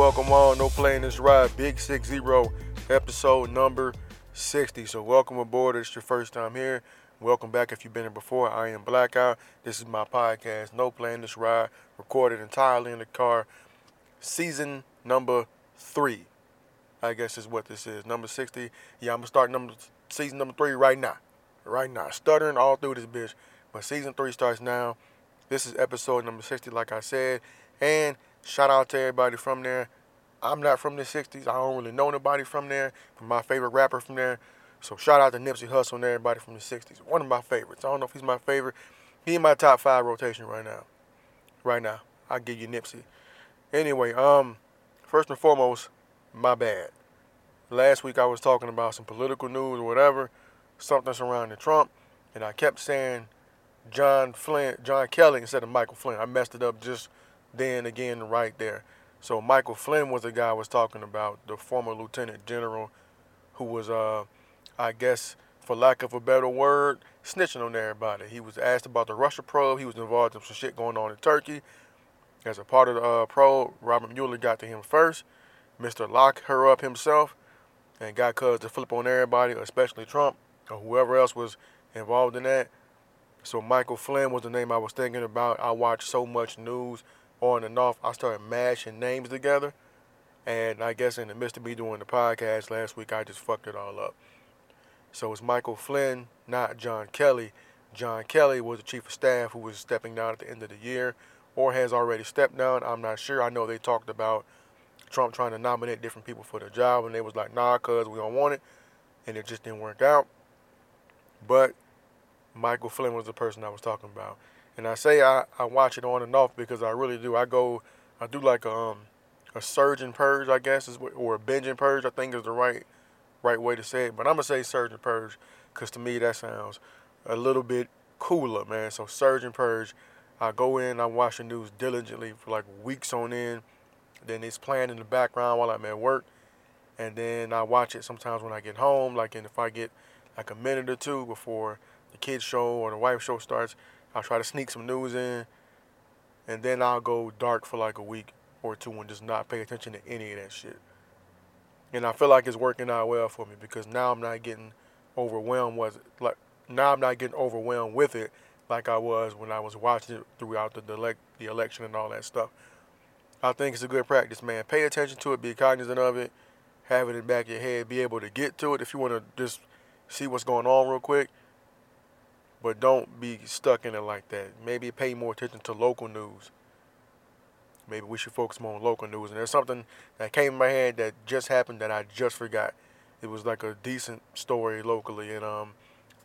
Welcome all. No playing this ride. Big Six Zero, episode number 60. So welcome aboard. It's your first time here. Welcome back if you've been here before. I am Blackout. This is my podcast. No playing this ride. Recorded entirely in the car. Season number three. I guess is what this is. Number 60. Yeah, I'm gonna start number season number three right now. Right now. Stuttering all through this bitch. But season three starts now. This is episode number 60, like I said. And shout out to everybody from there. I'm not from the 60s. I don't really know nobody from there. From my favorite rapper from there. So shout out to Nipsey Hussle and everybody from the 60s. One of my favorites. I don't know if he's my favorite. He in my top five rotation right now. Right now. I'll give you Nipsey. Anyway, um, first and foremost, my bad. Last week I was talking about some political news or whatever, something surrounding Trump, and I kept saying John Flynn, John Kelly instead of Michael Flynn. I messed it up just then again right there. So Michael Flynn was the guy I was talking about, the former lieutenant general who was, uh, I guess, for lack of a better word, snitching on everybody. He was asked about the Russia probe. He was involved in some shit going on in Turkey. As a part of the uh, probe, Robert Mueller got to him first. Mr. Lock her up himself and got cuz to flip on everybody, especially Trump or whoever else was involved in that. So Michael Flynn was the name I was thinking about. I watched so much news on and off. I started mashing names together. And I guess in the midst of me doing the podcast last week, I just fucked it all up. So it's Michael Flynn, not John Kelly. John Kelly was the chief of staff who was stepping down at the end of the year or has already stepped down. I'm not sure. I know they talked about Trump trying to nominate different people for the job, and they was like, nah, cuz we don't want it. And it just didn't work out. But Michael Flynn was the person I was talking about. And I say I, I watch it on and off because I really do. I go, I do like a, um, a surge and purge, I guess, is or a binge and purge, I think is the right right way to say it. But I'm going to say surge and purge because to me that sounds a little bit cooler, man. So surge and purge. I go in, I watch the news diligently for like weeks on end. Then it's playing in the background while I'm at work. And then I watch it sometimes when I get home, like and if I get like a minute or two before the kids show or the wife show starts, I'll try to sneak some news in. And then I'll go dark for like a week or two and just not pay attention to any of that shit. And I feel like it's working out well for me because now I'm not getting overwhelmed with it. Like now I'm not getting overwhelmed with it like I was when I was watching it throughout the the election and all that stuff. I think it's a good practice, man. Pay attention to it, be cognizant of it, have it in the back of your head, be able to get to it if you want to just see what's going on real quick. But don't be stuck in it like that. Maybe pay more attention to local news. Maybe we should focus more on local news. And there's something that came in my head that just happened that I just forgot. It was like a decent story locally, and um,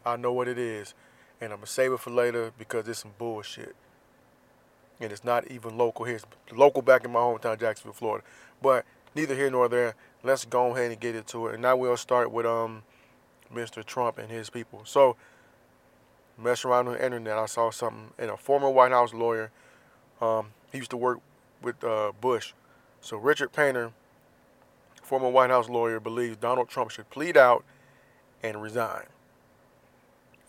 I know what it is, and I'm gonna save it for later because it's some bullshit. And it's not even local here. It's local back in my hometown, Jacksonville, Florida. But neither here nor there. Let's go ahead and get into it. And now we'll start with um, Mr. Trump and his people. So, mess around on the internet. I saw something in a former White House lawyer. Um, he used to work with uh, Bush. So Richard Painter, former White House lawyer, believes Donald Trump should plead out and resign.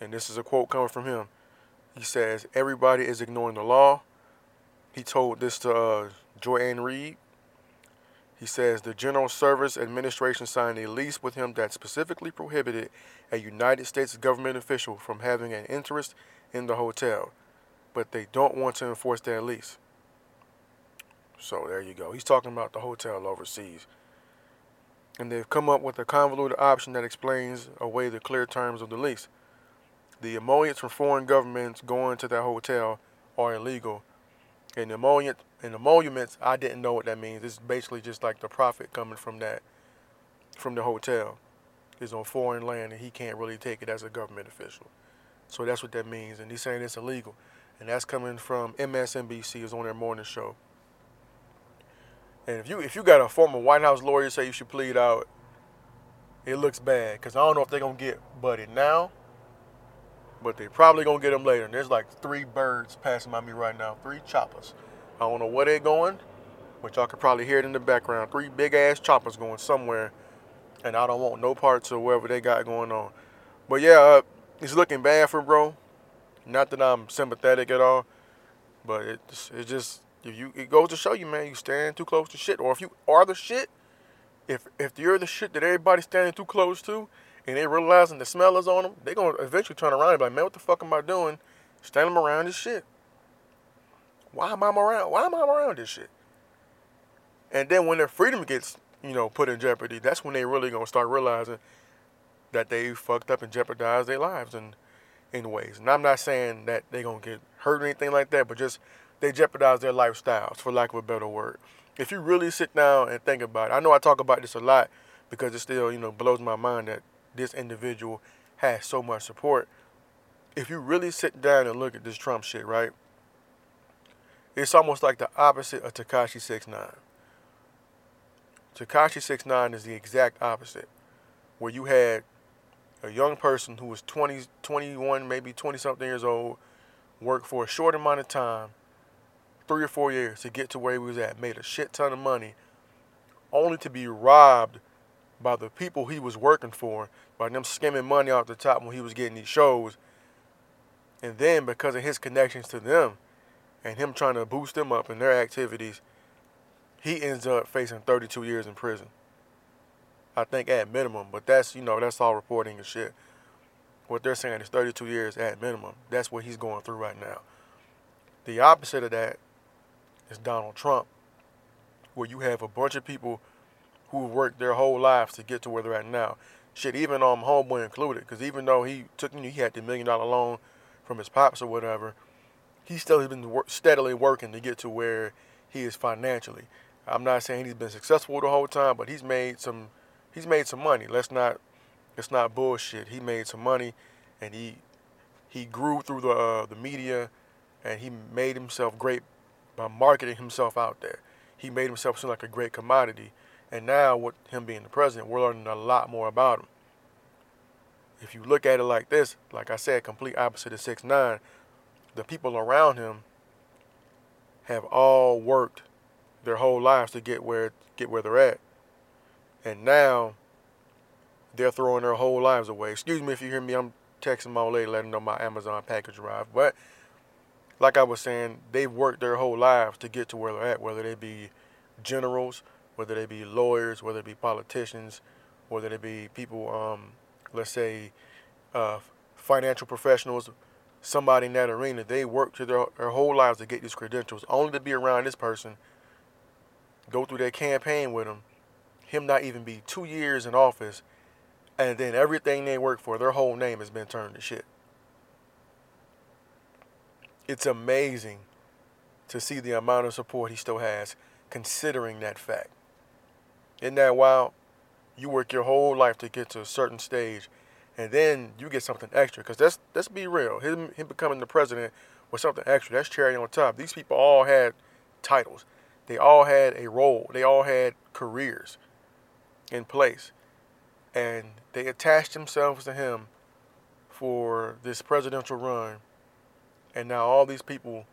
And this is a quote coming from him. He says, "Everybody is ignoring the law." He told this to uh, Joy Ann Reid. He says the General Service Administration signed a lease with him that specifically prohibited a United States government official from having an interest in the hotel, but they don't want to enforce that lease. So there you go. He's talking about the hotel overseas. And they've come up with a convoluted option that explains away the clear terms of the lease. The emoluments from foreign governments going to that hotel are illegal. And emollient and emoluments, I didn't know what that means. It's basically just like the profit coming from that from the hotel is on foreign land and he can't really take it as a government official. So that's what that means. And he's saying it's illegal. And that's coming from MSNBC is on their morning show. And if you if you got a former White House lawyer say you should plead out, it looks bad because I don't know if they're gonna get Buddy now, but they probably gonna get him later. And there's like three birds passing by me right now, three choppers. I don't know where they're going, but y'all could probably hear it in the background. Three big ass choppers going somewhere, and I don't want no parts of whatever they got going on. But yeah, uh, it's looking bad for bro. Not that I'm sympathetic at all, but it it just if you it goes to show you, man, you stand too close to shit, or if you are the shit, if if you're the shit that everybody's standing too close to, and they realizing the smell is on them, they gonna eventually turn around and be like, man, what the fuck am I doing? Standing around this shit. Why am I around? Why am I around this shit? And then when their freedom gets, you know, put in jeopardy, that's when they really gonna start realizing that they fucked up and jeopardized their lives in in ways. And I'm not saying that they gonna get hurt or anything like that, but just they jeopardize their lifestyles, for lack of a better word. If you really sit down and think about it, I know I talk about this a lot because it still, you know, blows my mind that this individual has so much support. If you really sit down and look at this Trump shit, right? It's almost like the opposite of Tekashi 69. Tekashi 69 is the exact opposite, where you had a young person who was 20, 21, maybe 20 something years old, work for a short amount of time, three or four years to get to where he was at, made a shit ton of money, only to be robbed by the people he was working for, by them skimming money off the top when he was getting these shows. And then because of his connections to them and him trying to boost them up in their activities, he ends up facing 32 years in prison. I think at minimum, but that's you know that's all reporting and shit. What they're saying is 32 years at minimum. That's what he's going through right now. The opposite of that is Donald Trump, where you have a bunch of people who worked their whole lives to get to where they're at now. Shit, even um, Homeboy included, because even though he took, you know, he had the million dollar loan from his pops or whatever, he still has been work, steadily working to get to where he is financially. I'm not saying he's been successful the whole time, but he's made some, he's made some money. Let's not, it's not bullshit. He made some money, and he, he grew through the uh, the media, and he made himself great by marketing himself out there. He made himself seem like a great commodity. And now, with him being the president, we're learning a lot more about him. If you look at it like this, like I said, complete opposite of six nine, the people around him have all worked their whole lives to get where get where they're at. And now they're throwing their whole lives away. Excuse me if you hear me, I'm texting my lady letting know my Amazon package arrived. But like I was saying, they've worked their whole lives to get to where they're at, whether they be generals, whether they be lawyers, whether they be politicians, whether they be people, um, let's say, uh, financial professionals, somebody in that arena. They work to their, their whole lives to get these credentials, only to be around this person, go through their campaign with him, him not even be two years in office, and then everything they work for, their whole name has been turned to shit it's amazing to see the amount of support he still has, considering that fact. Isn't that wild? You work your whole life to get to a certain stage, and then you get something extra. Because let's, let's be real, him, him becoming the president was something extra. That's cherry on top. These people all had titles, they all had a role, they all had careers in place. And they attached themselves to him for this presidential run and now all these people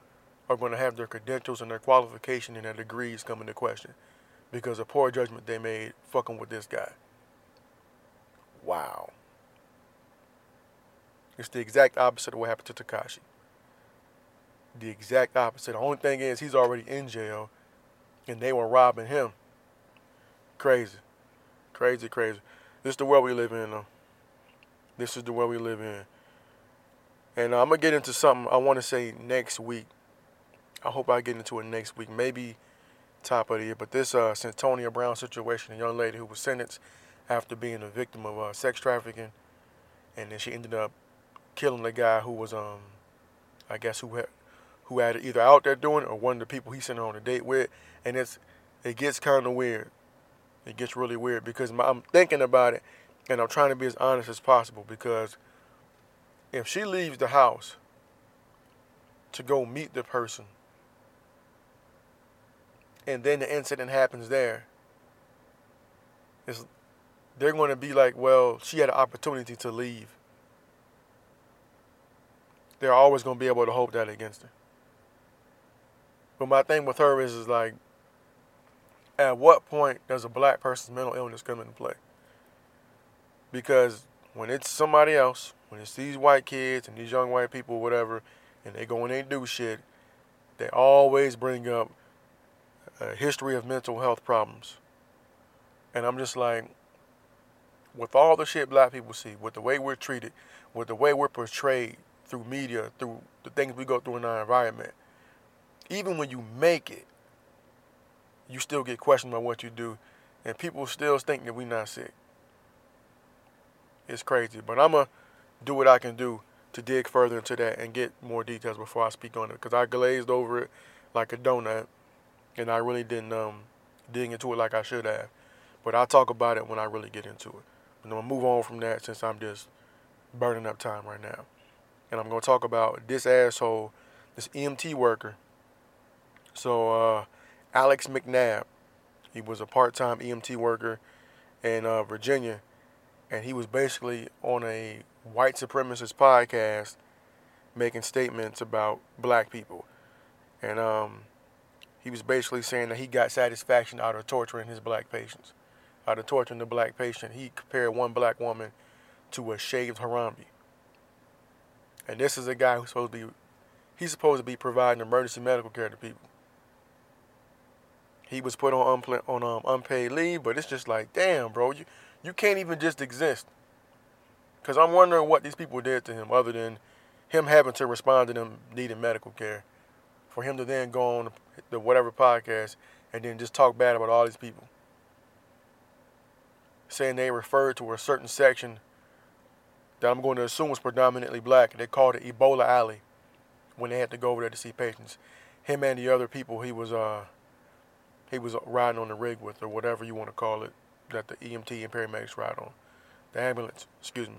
are going to have their credentials and their qualification and their degrees come into question because of poor judgment they made fucking with this guy. Wow. It's the exact opposite of what happened to Tekashi. The exact opposite. The only thing is he's already in jail and they were robbing him. Crazy. Crazy, crazy. This is the world we live in though. This is the world we live in. And I'm gonna get into something I want to say next week. I hope I get into it next week, maybe top of the year. But this uh, Cyntoia Brown situation, a young lady who was sentenced after being a victim of uh, sex trafficking, and then she ended up killing the guy who was, um, I guess, who had, who had it either out there doing it or one of the people he sent her on a date with. And it's it gets kind of weird. It gets really weird because my, I'm thinking about it, and I'm trying to be as honest as possible because if she leaves the house to go meet the person and then the incident happens there, it's, they're going to be like, well, she had an opportunity to leave. They're always going to be able to hold that against her. But my thing with her is, is like, at what point does a black person's mental illness come into play? Because when it's somebody else, when it's these white kids and these young white people, whatever, and they go and they do shit, they always bring up a history of mental health problems. And I'm just like, with all the shit black people see, with the way we're treated, with the way we're portrayed through media, through the things we go through in our environment, even when you make it, you still get questioned about what you do, and people still think that we're not sick. It's crazy, but I'm to do what I can do to dig further into that and get more details before I speak on it because I glazed over it like a donut and I really didn't um, dig into it like I should have. But I'll talk about it when I really get into it. And I'm to move on from that since I'm just burning up time right now. And I'm going to talk about this asshole, this EMT worker. So, uh, Alex McNabb, he was a part time EMT worker in uh, Virginia. And he was basically on a white supremacist podcast making statements about black people. And um, he was basically saying that he got satisfaction out of torturing his black patients. Out of torturing the black patient, he compared one black woman to a shaved Harambe. And this is a guy who's supposed to be, he's supposed to be providing emergency medical care to people. He was put on, unpl- on um, unpaid leave, but it's just like, damn, bro, you, you can't even just exist. Because I'm wondering what these people did to him other than him having to respond to them needing medical care. For him to then go on the whatever podcast and then just talk bad about all these people. Saying they referred to a certain section that I'm going to assume was predominantly black. They called it Ebola Alley when they had to go over there to see patients. Him and the other people he was uh he was riding on the rig with or whatever you want to call it that the EMT and paramedics ride on. The ambulance, excuse me.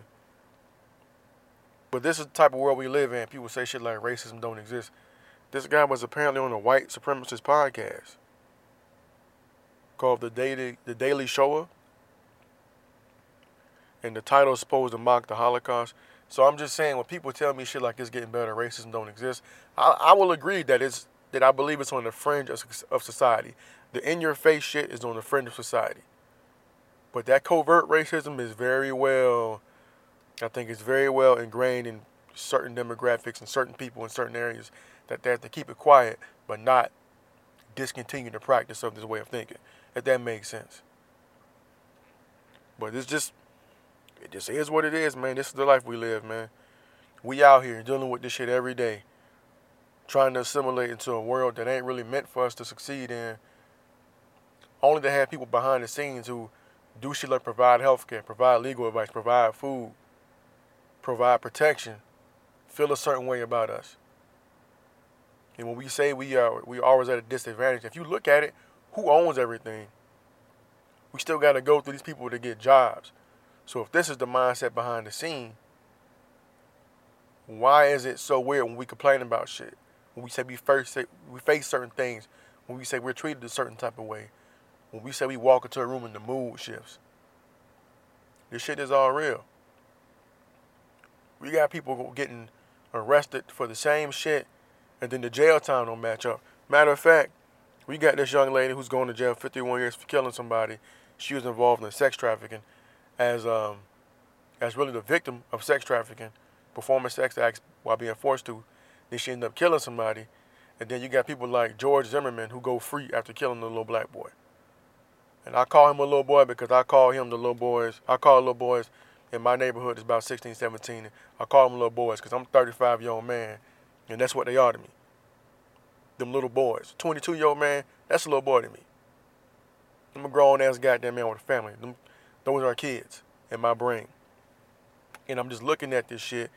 But this is the type of world we live in. People say shit like racism don't exist. This guy was apparently on a white supremacist podcast called the Daily the Daily Shoah. And the title is supposed to mock the Holocaust. So I'm just saying when people tell me shit like it's getting better, racism don't exist, I, I will agree that it's that I believe it's on the fringe of, of society. The in your face shit is on the fringe of society. But that covert racism is very well I think it's very well ingrained in certain demographics and certain people in certain areas that they have to keep it quiet, but not discontinue the practice of this way of thinking. If that makes sense. But it's just, it just is what it is, man. This is the life we live, man. We out here dealing with this shit every day, trying to assimilate into a world that ain't really meant for us to succeed in. Only to have people behind the scenes who do shit like provide healthcare, provide legal advice, provide food, provide protection, feel a certain way about us. And when we say we are we always at a disadvantage, if you look at it, who owns everything? We still got to go through these people to get jobs. So if this is the mindset behind the scene, why is it so weird when we complain about shit? When we say we first say we face certain things, when we say we're treated a certain type of way, when we say we walk into a room and the mood shifts. This shit is all real. We got people getting arrested for the same shit, and then the jail time don't match up. Matter of fact, we got this young lady who's going to jail 51 years for killing somebody. She was involved in sex trafficking, as um, as really the victim of sex trafficking, performing sex acts while being forced to. Then she ended up killing somebody, and then you got people like George Zimmerman who go free after killing the little black boy. And I call him a little boy because I call him the little boys. I call little boys in my neighborhood is about 16, 17. I call them little boys because I'm a 35 year old man, and that's what they are to me. Them little boys. 22 year old man, that's a little boy to me. I'm a grown ass goddamn man with a family. Them, those are kids in my brain. And I'm just looking at this shit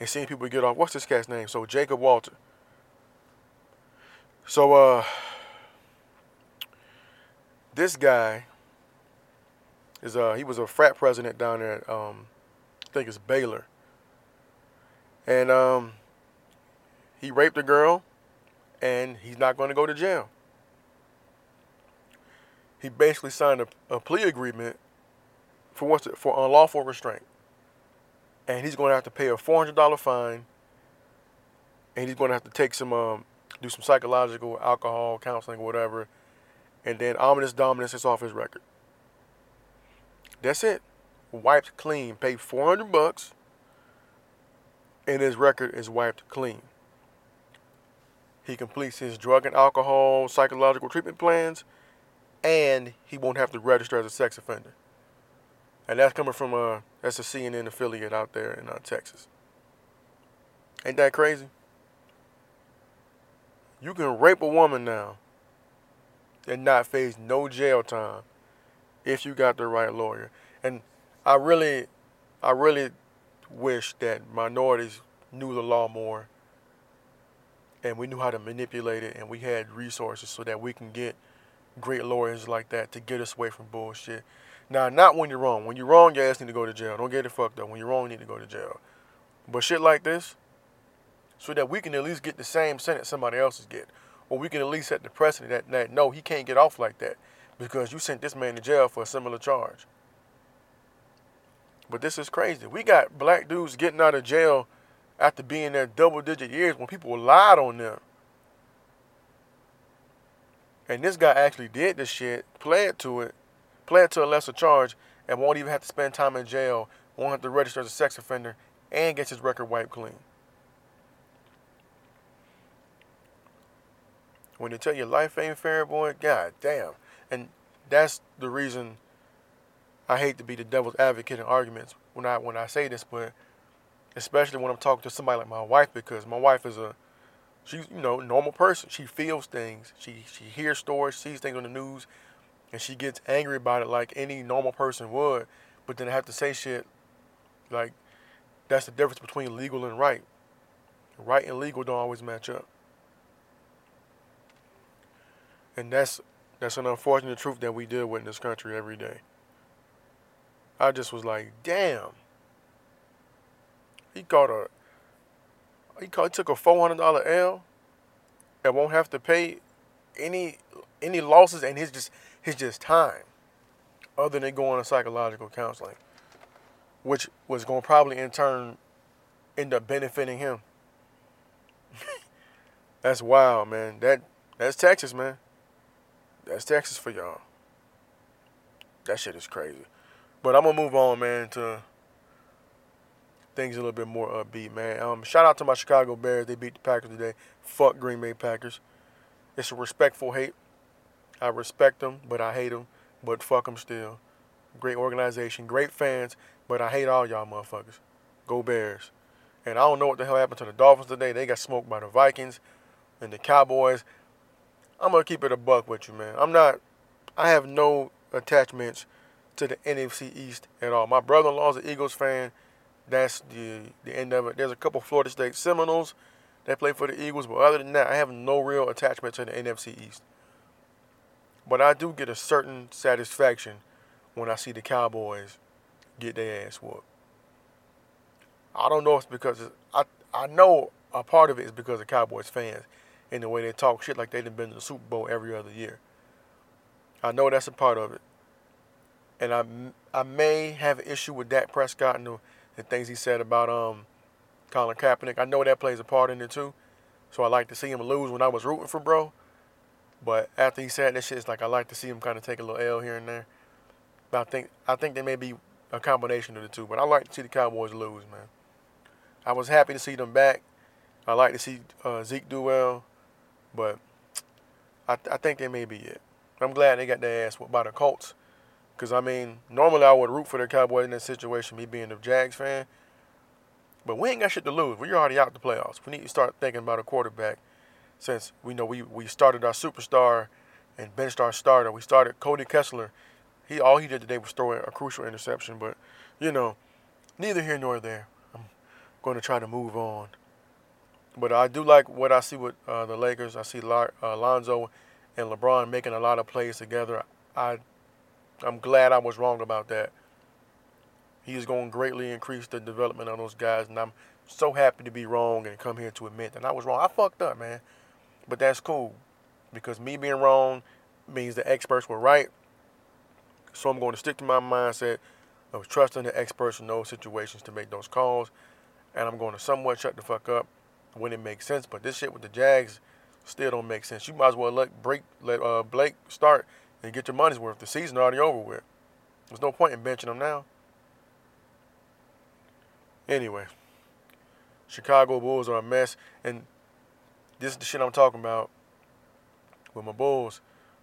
and seeing people get off. What's this cat's name? So Jacob Walter. So uh this guy is uh he was a frat president down there at um I think it's Baylor. And um he raped a girl and he's not going to go to jail. he basically signed a, a plea agreement for what's it, for unlawful restraint, and he's going to have to pay a four hundred dollar fine, and he's going to have to take some um, do some psychological alcohol counseling or whatever, and then ominous dominance is off his record. That's it. Wiped clean. Paid four hundred bucks, and his record is wiped clean. He completes his drug and alcohol psychological treatment plans, and he won't have to register as a sex offender. And that's coming from a that's a CNN affiliate out there in uh, Texas. Ain't that crazy? You can rape a woman now and not face no jail time if you got the right lawyer. And I really, I really wish that minorities knew the law more and we knew how to manipulate it and we had resources so that we can get great lawyers like that to get us away from bullshit. Now, not when you're wrong. When you're wrong, your ass need to go to jail. Don't get it fucked up. When you're wrong, you need to go to jail. But shit like this, so that we can at least get the same sentence somebody else is get. Or we can at least set the precedent that, that no, he can't get off like that because you sent this man to jail for a similar charge. But this is crazy. We got black dudes getting out of jail after being there double digit years when people lied on them. And this guy actually did this shit, pled to it, pled to a lesser charge, and won't even have to spend time in jail, won't have to register as a sex offender, and gets his record wiped clean. When they tell you life ain't fair, boy, god damn. And that's the reason I hate to be the devil's advocate in arguments when I when I say this, but especially when I'm talking to somebody like my wife, because my wife is a she's you know normal person. She feels things. She she hears stories, sees things on the news, and she gets angry about it like any normal person would. But then I have to say shit like that's the difference between legal and right. Right and legal don't always match up. And that's that's an unfortunate truth that we deal with in this country every day. I just was like, damn. He got a he, caught, he took a four hundred dollar L and won't have to pay any any losses and his just his just time other than going to psychological counseling. Which was gonna probably in turn end up benefiting him. that's wild, man. That that's Texas, man. That's Texas for y'all. That shit is crazy. But I'm gonna move on, man, to things a little bit more upbeat, man. Um, shout out to my Chicago Bears. They beat the Packers today. Fuck Green Bay Packers. It's a respectful hate. I respect them, but I hate them. But fuck them still. Great organization, great fans, but I hate all y'all motherfuckers. Go Bears. And I don't know what the hell happened to the Dolphins today. They got smoked by the Vikings and the Cowboys. I'm gonna keep it a buck with you, man. I'm not. I have no attachments to the NFC East at all. My brother-in-law's an Eagles fan that's the the end of it. There's a couple Florida State Seminoles that play for the Eagles, but other than that, I have no real attachment to the NFC East. But I do get a certain satisfaction when I see the Cowboys get their ass whooped. I don't know if it's because it's, I I know a part of it is because of Cowboys fans and the way they talk shit like they've been to the Super Bowl every other year. I know that's a part of it. And I, I may have an issue with Dak Prescott and the the things he said about um Colin Kaepernick. I know that plays a part in it too. So I like to see him lose when I was rooting for bro. But after he said that shit, it's like I like to see him kind of take a little L here and there. But I think I think they may be a combination of the two. But I like to see the Cowboys lose, man. I was happy to see them back. I like to see uh, Zeke do well, but I, I think they may be it. I'm glad they got their ass by the Colts. Because, I mean, normally I would root for the Cowboys in that situation, me being a Jags fan. But we ain't got shit to lose. We're already out the playoffs. We need to start thinking about a quarterback since we know we, we started our superstar and benched our starter. We started Cody Kessler. He All he did today was throw a crucial interception. But, you know, neither here nor there. I'm going to try to move on. But I do like what I see with uh, the Lakers. I see uh, Lonzo and LeBron making a lot of plays together. I I'm glad I was wrong about that. He is going to greatly increase the development of those guys, and I'm so happy to be wrong and come here to admit that I was wrong. I fucked up, man. But that's cool because me being wrong means the experts were right, So I'm going to stick to my mindset of trusting the experts in those situations to make those calls. And I'm going to somewhat shut the fuck up when it makes sense. But this shit with the Jags still don't make sense. You might as well let break let uh, Blake start and get your money's worth. The season already over with. There's no point in benching him now. Anyway, Chicago Bulls are a mess, and this is the shit I'm talking about with my Bulls.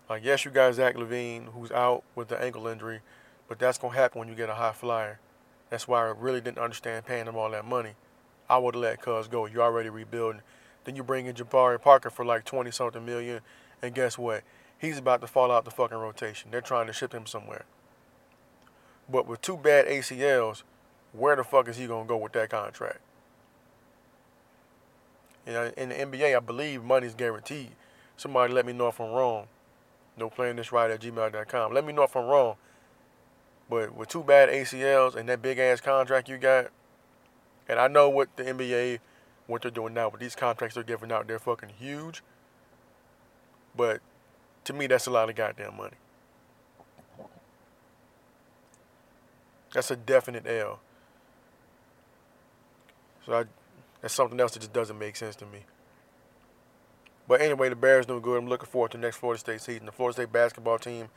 Like, yes, you got Zach LaVine, who's out with the ankle injury, but that's gonna happen when you get a high flyer. That's why I really didn't understand paying him all that money. I would have let Cuz go. You're already rebuilding. Then you bring in Jabari Parker for like 20 something million, and guess what? He's about to fall out the fucking rotation. They're trying to ship him somewhere. But with two bad ACLs, where the fuck is he gonna go with that contract? You know, in the NBA, I believe money's guaranteed. Somebody let me know if I'm wrong. No playing this right at gmail.com. Let me know if I'm wrong. But with two bad ACLs and that big ass contract you got, and I know what the NBA, what they're doing now, but these contracts they're giving out, they're fucking huge. But to me, that's a lot of goddamn money. That's a definite L. So I, that's something else that just doesn't make sense to me. But anyway, the Bears doing good. I'm looking forward to the next Florida State season. The Florida State basketball team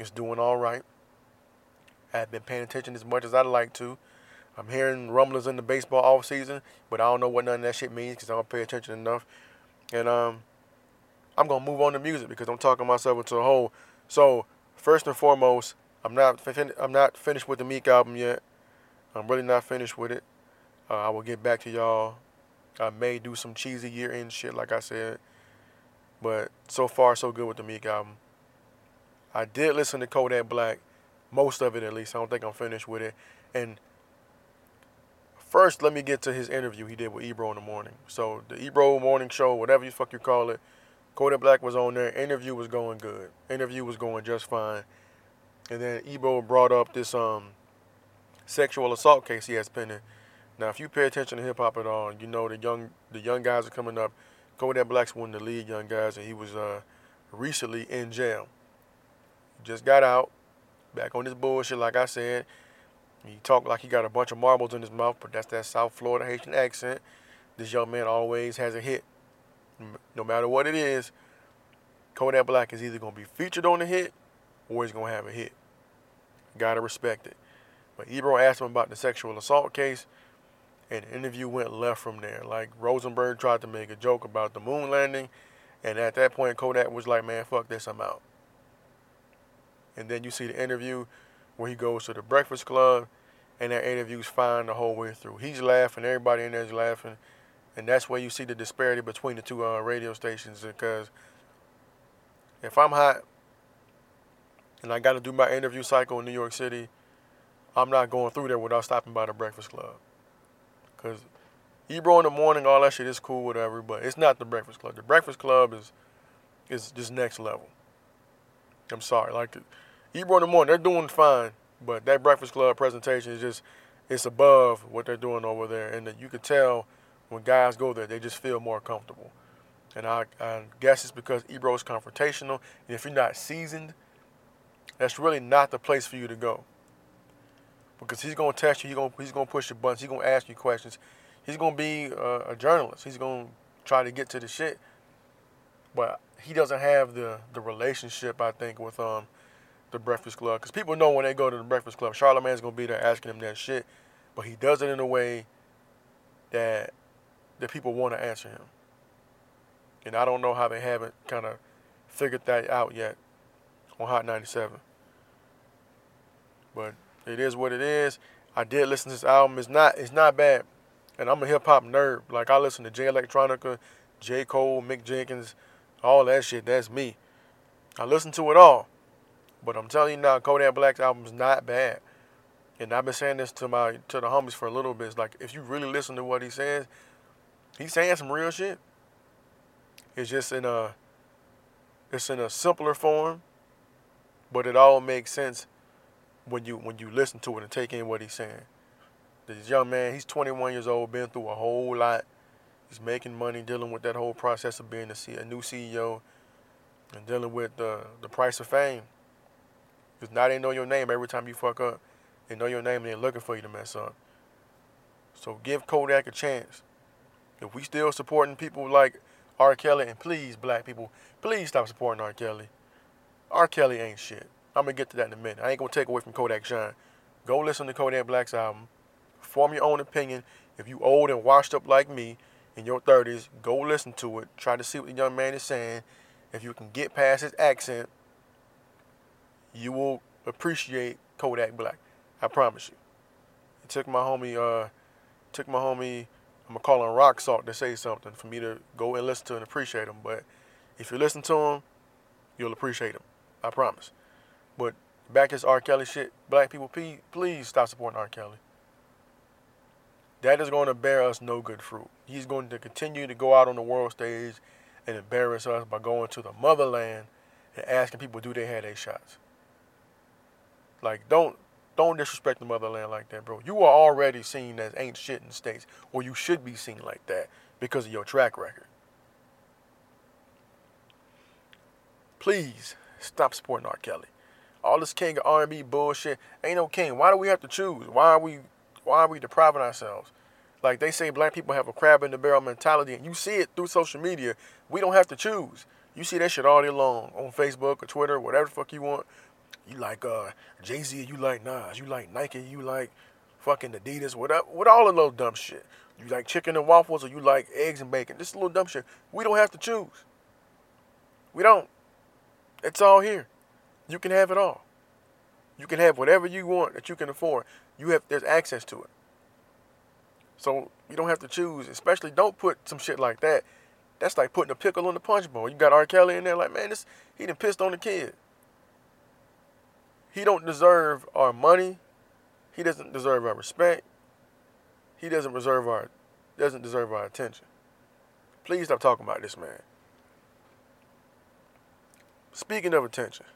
is doing all right. I have been paying attention as much as I'd like to. I'm hearing rumblings in the baseball off season, but I don't know what none of that shit means because I don't pay attention enough. And um, I'm gonna move on to music because I'm talking myself into a hole. So first and foremost, I'm not fin- I'm not finished with the Meek album yet. I'm really not finished with it. Uh, I will get back to y'all. I may do some cheesy year end shit, like I said. But so far, so good with the Meek album. I did listen to Kodak Black, most of it at least. I don't think I'm finished with it. And first, let me get to his interview he did with Ebro in the morning. So the Ebro morning show, whatever you fuck you call it, Kodak Black was on there. Interview was going good. Interview was going just fine. And then Ebro brought up this um sexual assault case he has pending. Now, if you pay attention to hip hop at all, you know the young the young guys are coming up. Kodak Black's one of the lead young guys, and he was uh, recently in jail. Just got out, back on this bullshit. Like I said, he talked like he got a bunch of marbles in his mouth, but that's that South Florida Haitian accent. This young man always has a hit, no matter what it is. Kodak Black is either gonna be featured on the hit, or he's gonna have a hit. Gotta respect it. But Ebro asked him about the sexual assault case and the interview went left from there. Like Rosenberg tried to make a joke about the moon landing, and at that point Kodak was like, "Man, fuck this, I'm out." And then you see the interview where he goes to the Breakfast Club, and that interview's fine the whole way through. He's laughing, everybody in there's laughing, and that's where you see the disparity between the two uh, radio stations. Because if I'm hot and I got to do my interview cycle in New York City, I'm not going through there without stopping by the Breakfast Club. Cause Ebro in the morning, all that shit is cool, whatever. But it's not the Breakfast Club. The Breakfast Club is is just next level. I'm sorry, like Ebro in the morning, they're doing fine, but that Breakfast Club presentation is just it's above what they're doing over there, and you can tell when guys go there, they just feel more comfortable. And I, I guess it's because Ebro is confrontational, and if you're not seasoned, that's really not the place for you to go because he's gonna test you. He's gonna he's gonna push your buttons. He's gonna ask you questions. He's gonna be a, a journalist. He's gonna try to get to the shit. But he doesn't have the the relationship I think with um the Breakfast Club because people know when they go to the Breakfast Club, Charlamagne's gonna be there asking him that shit, but he does it in a way that that people want to answer him. And I don't know how they haven't kind of figured that out yet on Hot 97. But it is what it is. I did listen to this album. It's not it's not bad. And I'm a hip hop nerd. Like I listen to Jay Electronica, J. Cole, Mick Jenkins, all that shit. That's me. I listen to it all. But I'm telling you now, Kodak Black's album's not bad. And I've been saying this to my to the homies for a little bit. It's like if you really listen to what he says, he's saying some real shit. It's just in a it's in a simpler form, but it all makes sense when you when you listen to it and take in what he's saying. This young man, he's 21 years old, been through a whole lot. He's making money, dealing with that whole process of being a, a new CEO, and dealing with the the price of fame. Because now they know your name every time you fuck up. They know your name and they're looking for you to mess up. So give Kodak a chance. If we still supporting people like R. Kelly, and please, black people, please stop supporting R. Kelly. R. Kelly ain't shit. I'm gonna get to that in a minute. I ain't gonna take away from Kodak Shine. Go listen to Kodak Black's album. Form your own opinion. If you old and washed up like me in your 30s, go listen to it. Try to see what the young man is saying. If you can get past his accent, you will appreciate Kodak Black. I promise you. It took my homie, uh, took my homie, I'm gonna call him Rock Salt to say something for me to go and listen to and appreciate him. But if you listen to him, you'll appreciate him. I promise. But back to this R. Kelly shit, black people, please stop supporting R. Kelly. That is going to bear us no good fruit. He's going to continue to go out on the world stage and embarrass us by going to the motherland and asking people do they have their shots. Like don't don't disrespect the motherland like that, bro. You are already seen as ain't shit in the states, or you should be seen like that because of your track record. Please stop supporting R. Kelly. All this king of R&B bullshit ain't no king. Why do we have to choose? Why are we why are we depriving ourselves? Like they say, black people have a crab in the barrel mentality, and you see it through social media. We don't have to choose. You see that shit all day long on Facebook or Twitter, whatever the fuck you want. You like uh, Jay Z, you like Nas, you like Nike, you like fucking Adidas, whatever, with all of those dumb shit. You like chicken and waffles, or you like eggs and bacon. Just a little dumb shit. We don't have to choose. We don't. It's all here. You can have it all. You can have whatever you want that you can afford. You have there's access to it. So you don't have to choose. Especially don't put some shit like that. That's like putting a pickle on the punch bowl. You got R. Kelly in there, like man, this he done pissed on the kid. He don't deserve our money. He doesn't deserve our respect. He doesn't deserve our doesn't deserve our attention. Please stop talking about this man. Speaking of attention,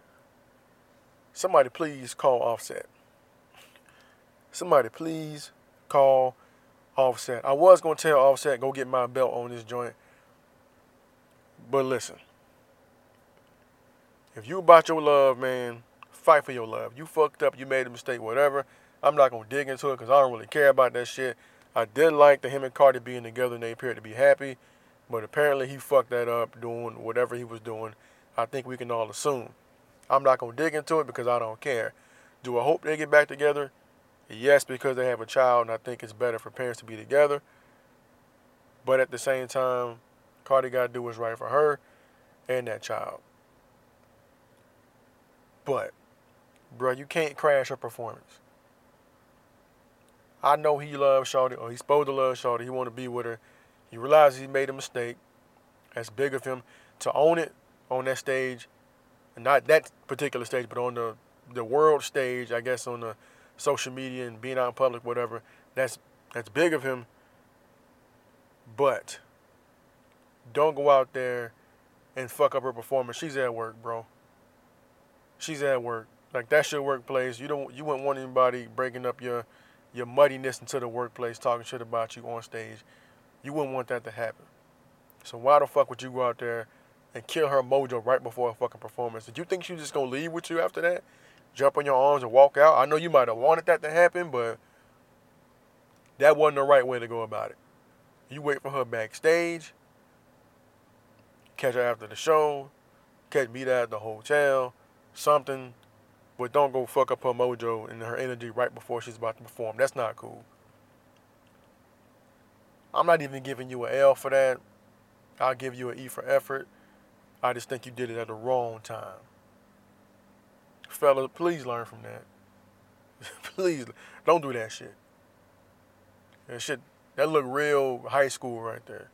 somebody please call Offset. Somebody please call Offset. I was gonna tell Offset go get my belt on this joint, but listen. If you about your love, man, fight for your love. You fucked up, you made a mistake, whatever. I'm not gonna dig into it because I don't really care about that shit. I did like the him and Cardi being together and they appeared to be happy, but apparently he fucked that up doing whatever he was doing. I think we can all assume. I'm not gonna dig into it because I don't care. Do I hope they get back together? Yes, because they have a child, and I think it's better for parents to be together. But at the same time, Cardi got to do what's right for her and that child. But, bro, you can't crash her performance. I know he loves Shawty, or he's supposed to love Shawty. He want to be with her. He realizes he made a mistake. That's big of him to own it on that stage, not that particular stage, but on the the world stage. I guess on the social media and being out in public, whatever. That's that's big of him. But don't go out there and fuck up her performance. She's at work, bro. She's at work. Like that's your workplace. You don't you wouldn't want anybody breaking up your your muddiness into the workplace, talking shit about you on stage. You wouldn't want that to happen. So why the fuck would you go out there and kill her mojo right before a fucking performance? Did you think she was just gonna leave with you after that? jump on your arms and walk out. I know you might have wanted that to happen, but that wasn't the right way to go about it. You wait for her backstage, catch her after the show, catch me there at the hotel, something, but don't go fuck up her mojo and her energy right before she's about to perform. That's not cool. I'm not even giving you an L for that. I'll give you an E for effort. I just think you did it at the wrong time. Fella, please learn from that. please don't do that shit. That shit that look real high school right there.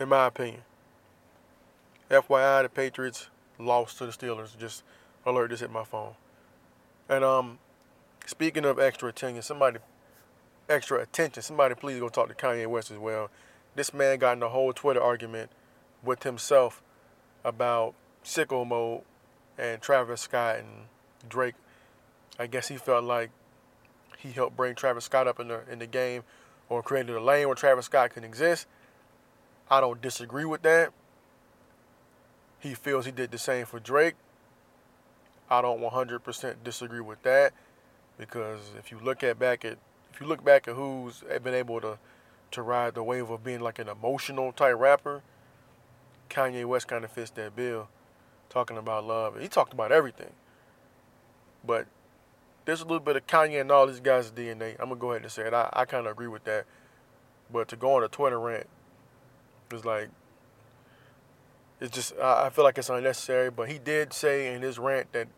In my opinion. FYI, the Patriots lost to the Steelers. Just alert this hit my phone. And um, speaking of extra attention, somebody extra attention. Somebody please go talk to Kanye West as well. This man got in a whole Twitter argument with himself about sicko mode and Travis Scott and Drake. I guess he felt like he helped bring Travis Scott up in the in the game or created a lane where Travis Scott can exist. I don't disagree with that. He feels he did the same for Drake. I don't 100% disagree with that because if you look at back at if you look back at who's been able to to ride the wave of being like an emotional type rapper, Kanye West kind of fits that bill, talking about love. He talked about everything, but there's a little bit of Kanye and all these guys' DNA. I'm gonna go ahead and say it. I, I kind of agree with that, but to go on a Twitter rant is like it's just I feel like it's unnecessary. But he did say in his rant that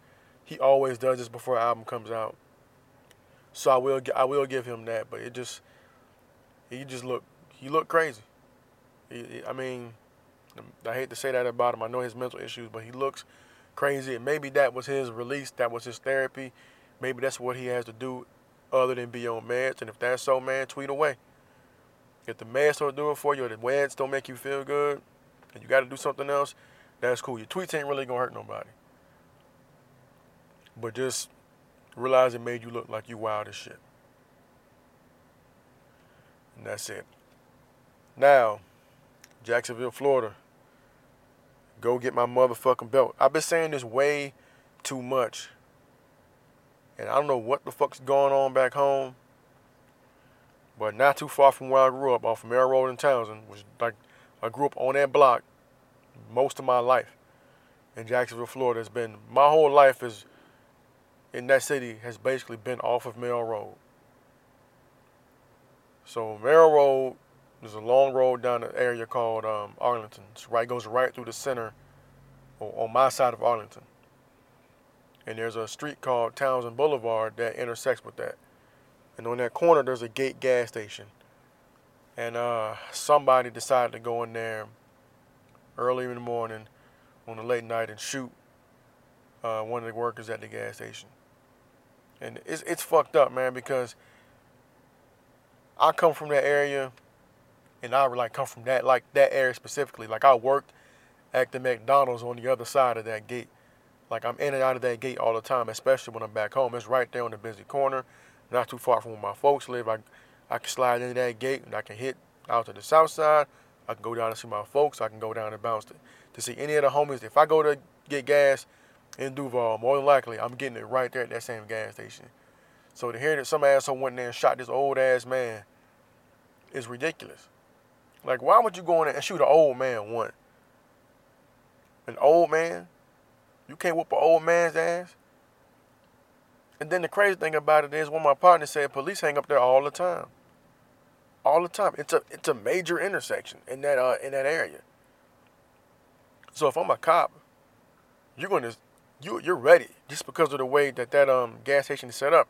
he always does this before an album comes out. So I will I will give him that. But it just he just looked he looked crazy. He, I mean, I hate to say that about him. I know his mental issues, but he looks crazy. And maybe that was his release. That was his therapy. Maybe that's what he has to do, other than be on meds. And if that's so, man, tweet away. If the meds don't do it for you, or the meds don't make you feel good, and you got to do something else, that's cool. Your tweets ain't really gonna hurt nobody. But just realize it made you look like you wild as shit. And that's it. Now, Jacksonville, Florida. Go get my motherfucking belt. I've been saying this way too much. And I don't know what the fuck's going on back home. But not too far from where I grew up, off of Merrill Road in Townsend, which like I grew up on that block most of my life in Jacksonville, Florida. It's been my whole life is in that city has basically been off of Merrill Road. So Merrill Road there's a long road down the area called um, Arlington. It's right goes right through the center, on my side of Arlington. And there's a street called Townsend Boulevard that intersects with that. And on that corner, there's a gate gas station. And uh, somebody decided to go in there early in the morning on a late night and shoot uh, one of the workers at the gas station. And it's, it's fucked up, man, because I come from that area and I like come from that like that area specifically. Like I worked at the McDonald's on the other side of that gate. Like I'm in and out of that gate all the time, especially when I'm back home. It's right there on the busy corner, not too far from where my folks live. I I can slide into that gate and I can hit out to the south side. I can go down and see my folks. I can go down and bounce to, to see any of the homies. If I go to get gas in Duval, more than likely I'm getting it right there at that same gas station. So to hear that some asshole went there and shot this old ass man is ridiculous. Like, why would you go in there and shoot an old man one? An old man? You can't whoop an old man's ass? And then the crazy thing about it is, when my partner said police hang up there all the time. All the time. It's a it's a major intersection in that uh, in that area. So if I'm a cop, you're gonna you you're ready just because of the way that that um gas station is set up.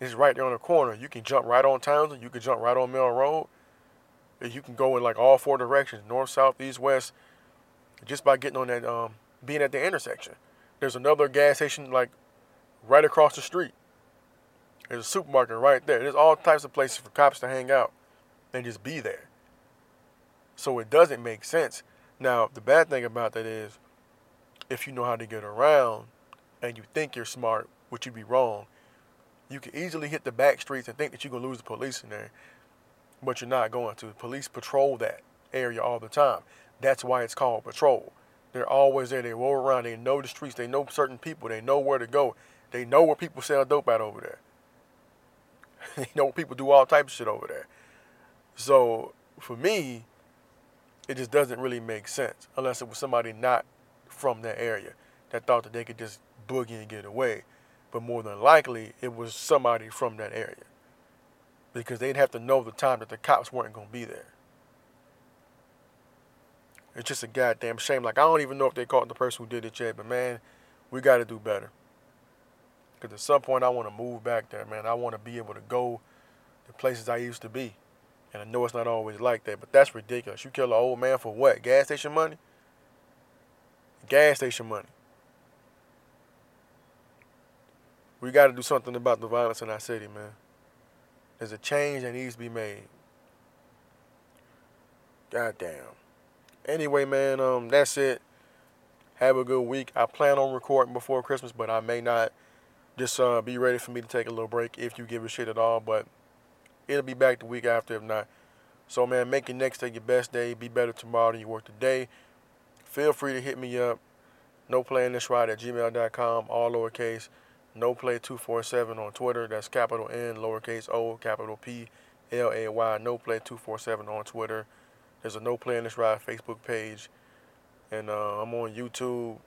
It's right there on the corner. You can jump right on Townsend. You can jump right on Merrill Road you can go in like all four directions north south east west just by getting on that um, being at the intersection. There's another gas station like right across the street. There's a supermarket right there. There's all types of places for cops to hang out and just be there. So it doesn't make sense. Now the bad thing about that is if you know how to get around and you think you're smart which you'd be wrong you can easily hit the back streets and think that you're going to lose the police in there but you're not going to. Police patrol that area all the time. That's why it's called patrol. They're always there. They roll around. They know the streets. They know certain people. They know where to go. They know where people sell dope at over there. they know people do all types of shit over there. So for me, it just doesn't really make sense unless it was somebody not from that area that thought that they could just boogie and get away. But more than likely, it was somebody from that area because they'd have to know the time that the cops weren't going to be there. It's just a goddamn shame. Like, I don't even know if they caught the person who did it yet, but man, we got to do better. Because at some point, I want to move back there, man. I want to be able to go to places I used to be. And I know it's not always like that, but that's ridiculous. You kill an old man for what? Gas station money? Gas station money. We got to do something about the violence in our city, man. There's a change that needs to be made. God damn. Anyway, man, um, that's it. Have a good week. I plan on recording before Christmas, but I may not. Just uh, be ready for me to take a little break if you give a shit at all. But it'll be back the week after if not. So, man, make your next day your best day. Be better tomorrow than you were today. Feel free to hit me up. no playing this ride at gmail.com, all lowercase. No play 247 on Twitter. That's capital N, lowercase o, capital P, L A Y. No play 247 on Twitter. There's a no play in this ride Facebook page, and uh, I'm on YouTube,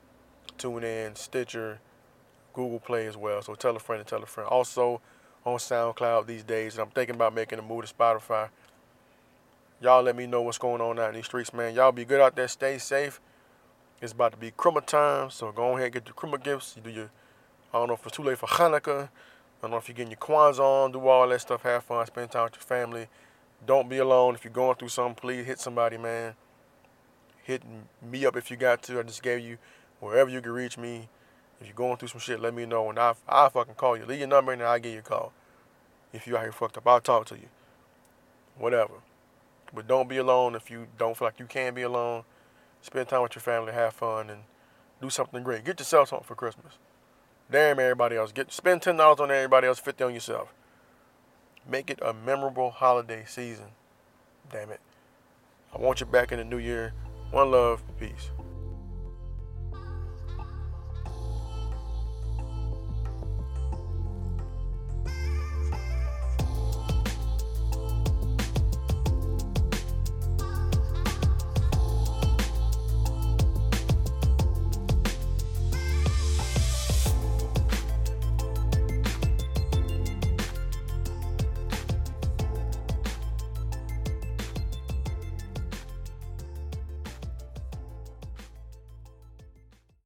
TuneIn, Stitcher, Google Play as well. So tell a friend and tell a friend. Also on SoundCloud these days, and I'm thinking about making a move to Spotify. Y'all let me know what's going on out in these streets, man. Y'all be good out there. Stay safe. It's about to be Christmas time, so go ahead and get your Christmas gifts. You do your, I don't know if it's too late for Hanukkah. I don't know if you're getting your Kwanzaa on. Do all that stuff. Have fun. Spend time with your family. Don't be alone. If you're going through something, please hit somebody, man. Hit me up if you got to. I just gave you wherever you can reach me. If you're going through some shit, let me know, and I I fucking call you. Leave your number, and I'll give you a call. If you out here fucked up, I'll talk to you. Whatever. But don't be alone if you don't feel like you can be alone. Spend time with your family, have fun, and do something great. Get yourself something for Christmas. Damn everybody else. Get spend ten dollars on everybody else, fifty on yourself. Make it a memorable holiday season. Damn it. I want you back in the new year. One love, peace.